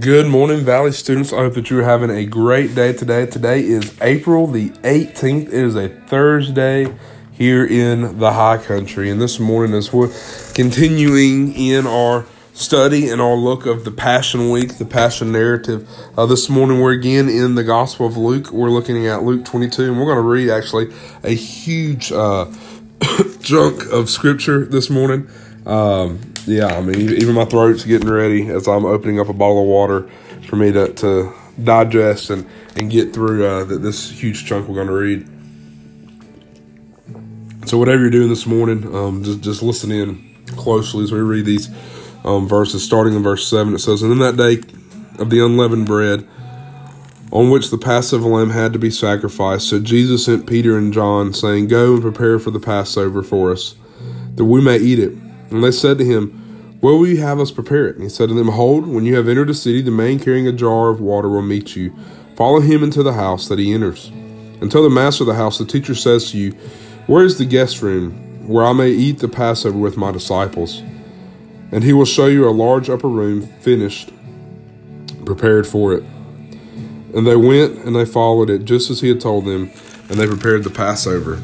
Good morning, Valley students. I hope that you're having a great day today. Today is April the 18th. It is a Thursday here in the high country. And this morning, as we're continuing in our study and our look of the Passion Week, the Passion narrative, uh, this morning we're again in the Gospel of Luke. We're looking at Luke 22, and we're going to read actually a huge uh, chunk of scripture this morning. Um, yeah, I mean, even my throat's getting ready as I'm opening up a bottle of water for me to, to digest and, and get through uh, this huge chunk we're going to read. So, whatever you're doing this morning, um, just, just listen in closely as we read these um, verses. Starting in verse 7, it says, And in that day of the unleavened bread, on which the Passover lamb had to be sacrificed, so Jesus sent Peter and John, saying, Go and prepare for the Passover for us, that we may eat it. And they said to him, Where will you have us prepare it? And he said to them, Hold, when you have entered the city, the man carrying a jar of water will meet you. Follow him into the house that he enters. And tell the master of the house, the teacher says to you, Where is the guest room, where I may eat the Passover with my disciples? And he will show you a large upper room, finished, prepared for it. And they went and they followed it just as he had told them, and they prepared the Passover.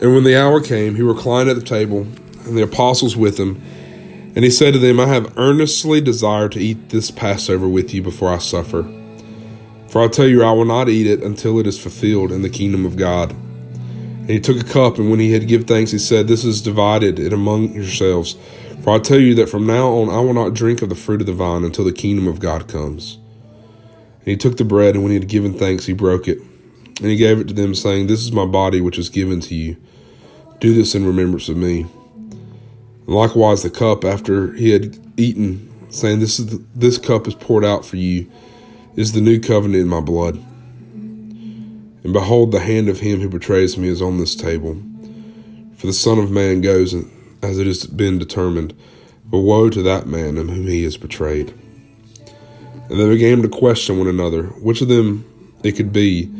And when the hour came, he reclined at the table and the apostles with him. And he said to them, I have earnestly desired to eat this Passover with you before I suffer. For I tell you, I will not eat it until it is fulfilled in the kingdom of God. And he took a cup, and when he had given thanks, he said, This is divided it among yourselves. For I tell you that from now on I will not drink of the fruit of the vine until the kingdom of God comes. And he took the bread, and when he had given thanks, he broke it. And he gave it to them, saying, This is my body which is given to you. Do this in remembrance of me. Likewise, the cup after he had eaten, saying, "This is the, this cup is poured out for you, is the new covenant in my blood." And behold, the hand of him who betrays me is on this table. For the Son of Man goes as it has been determined, but woe to that man in whom he is betrayed. And they began to question one another, which of them it could be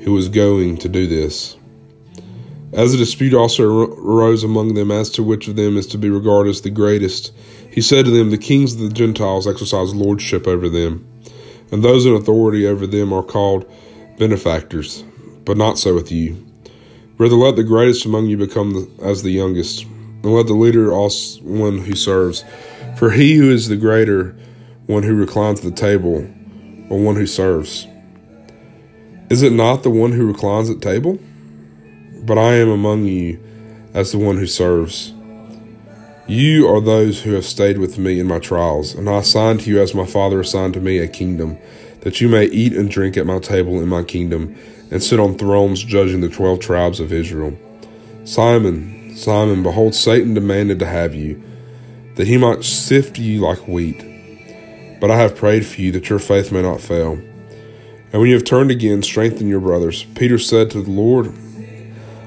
who was going to do this. As a dispute also arose among them as to which of them is to be regarded as the greatest, he said to them, The kings of the Gentiles exercise lordship over them, and those in authority over them are called benefactors, but not so with you. Rather, let the greatest among you become the, as the youngest, and let the leader also one who serves. For he who is the greater, one who reclines at the table, or one who serves. Is it not the one who reclines at table? But I am among you as the one who serves. You are those who have stayed with me in my trials, and I assign to you as my Father assigned to me a kingdom, that you may eat and drink at my table in my kingdom, and sit on thrones judging the twelve tribes of Israel. Simon, Simon, behold, Satan demanded to have you, that he might sift you like wheat. But I have prayed for you that your faith may not fail. And when you have turned again, strengthen your brothers. Peter said to the Lord,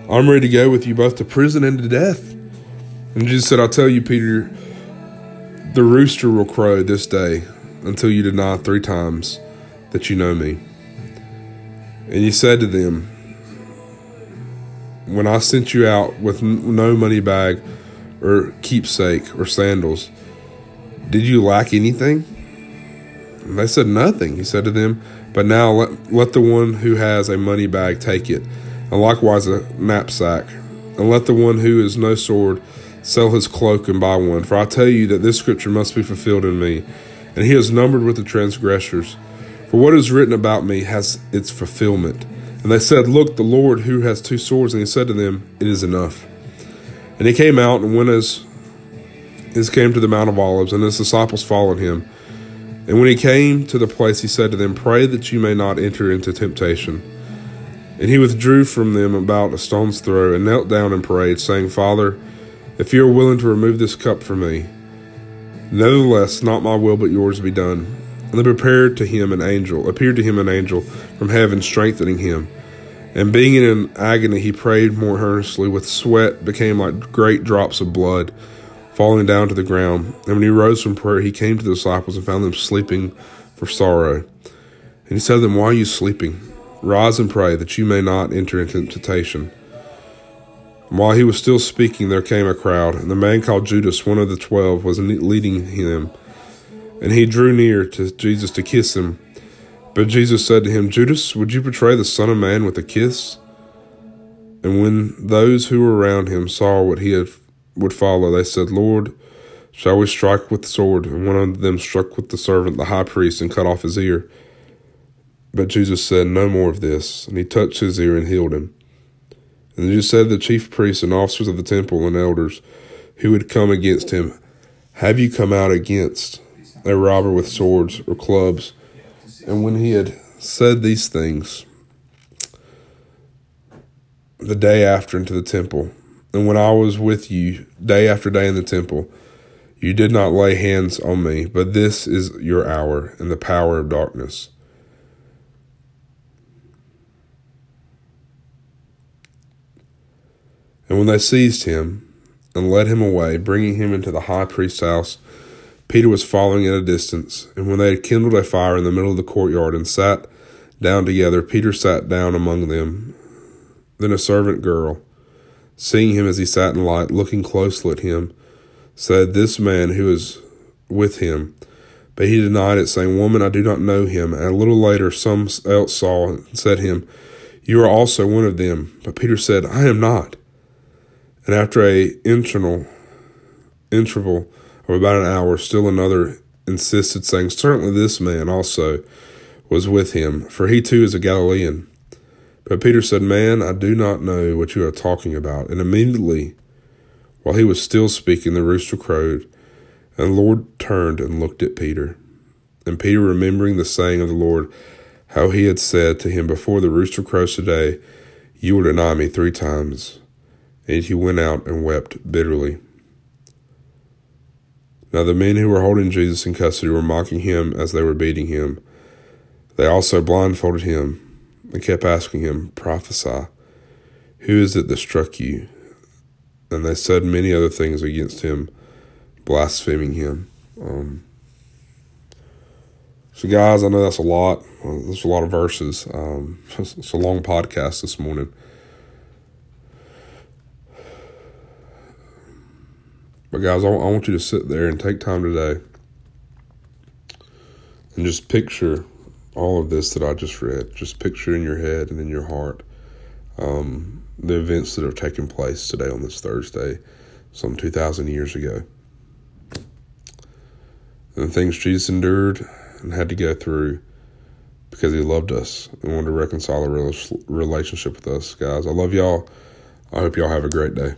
I'm ready to go with you both to prison and to death. And Jesus said, I'll tell you, Peter, the rooster will crow this day until you deny three times that you know me. And he said to them, When I sent you out with no money bag or keepsake or sandals, did you lack anything? And they said, Nothing. He said to them, But now let, let the one who has a money bag take it and likewise a knapsack. And let the one who has no sword sell his cloak and buy one. For I tell you that this scripture must be fulfilled in me. And he is numbered with the transgressors. For what is written about me has its fulfillment. And they said, Look, the Lord who has two swords. And he said to them, It is enough. And he came out and went as his came to the Mount of Olives, and his disciples followed him. And when he came to the place, he said to them, Pray that you may not enter into temptation. And he withdrew from them about a stone's throw and knelt down and prayed, saying, Father, if you are willing to remove this cup from me, nevertheless, not my will but yours be done. And they prepared to him an angel, appeared to him an angel from heaven, strengthening him. And being in an agony, he prayed more earnestly, with sweat became like great drops of blood falling down to the ground. And when he rose from prayer, he came to the disciples and found them sleeping for sorrow. And he said to them, Why are you sleeping? Rise and pray that you may not enter into temptation. And while he was still speaking, there came a crowd, and the man called Judas, one of the twelve, was leading him. And he drew near to Jesus to kiss him. But Jesus said to him, Judas, would you betray the Son of Man with a kiss? And when those who were around him saw what he had, would follow, they said, Lord, shall we strike with the sword? And one of them struck with the servant, the high priest, and cut off his ear. But Jesus said, No more of this. And he touched his ear and healed him. And Jesus said to the chief priests and officers of the temple and elders who had come against him, Have you come out against a robber with swords or clubs? And when he had said these things, the day after into the temple, and when I was with you day after day in the temple, you did not lay hands on me, but this is your hour and the power of darkness. And when they seized him and led him away, bringing him into the high priest's house, Peter was following at a distance. And when they had kindled a fire in the middle of the courtyard and sat down together, Peter sat down among them. Then a servant girl, seeing him as he sat in light, looking closely at him, said, This man who is with him. But he denied it, saying, Woman, I do not know him. And a little later, some else saw and said to him, You are also one of them. But Peter said, I am not. And after a internal interval of about an hour, still another insisted, saying, Certainly this man also was with him, for he too is a Galilean. But Peter said, Man, I do not know what you are talking about. And immediately, while he was still speaking, the rooster crowed. And the Lord turned and looked at Peter. And Peter, remembering the saying of the Lord, how he had said to him before the rooster crows today, You will deny me three times. And he went out and wept bitterly. Now the men who were holding Jesus in custody were mocking him as they were beating him. They also blindfolded him and kept asking him, Prophesy, who is it that struck you? And they said many other things against him, blaspheming him. Um, so, guys, I know that's a lot. There's a lot of verses. Um, it's a long podcast this morning. But guys, I, want you to sit there and take time today and just picture all of this that I just read. Just picture in your head and in your heart um, the events that are taking place today on this Thursday, some 2,000 years ago. And the things Jesus endured and had to go through because he loved us and wanted to reconcile a relationship with us, guys. I love y'all. I hope y'all have a great day.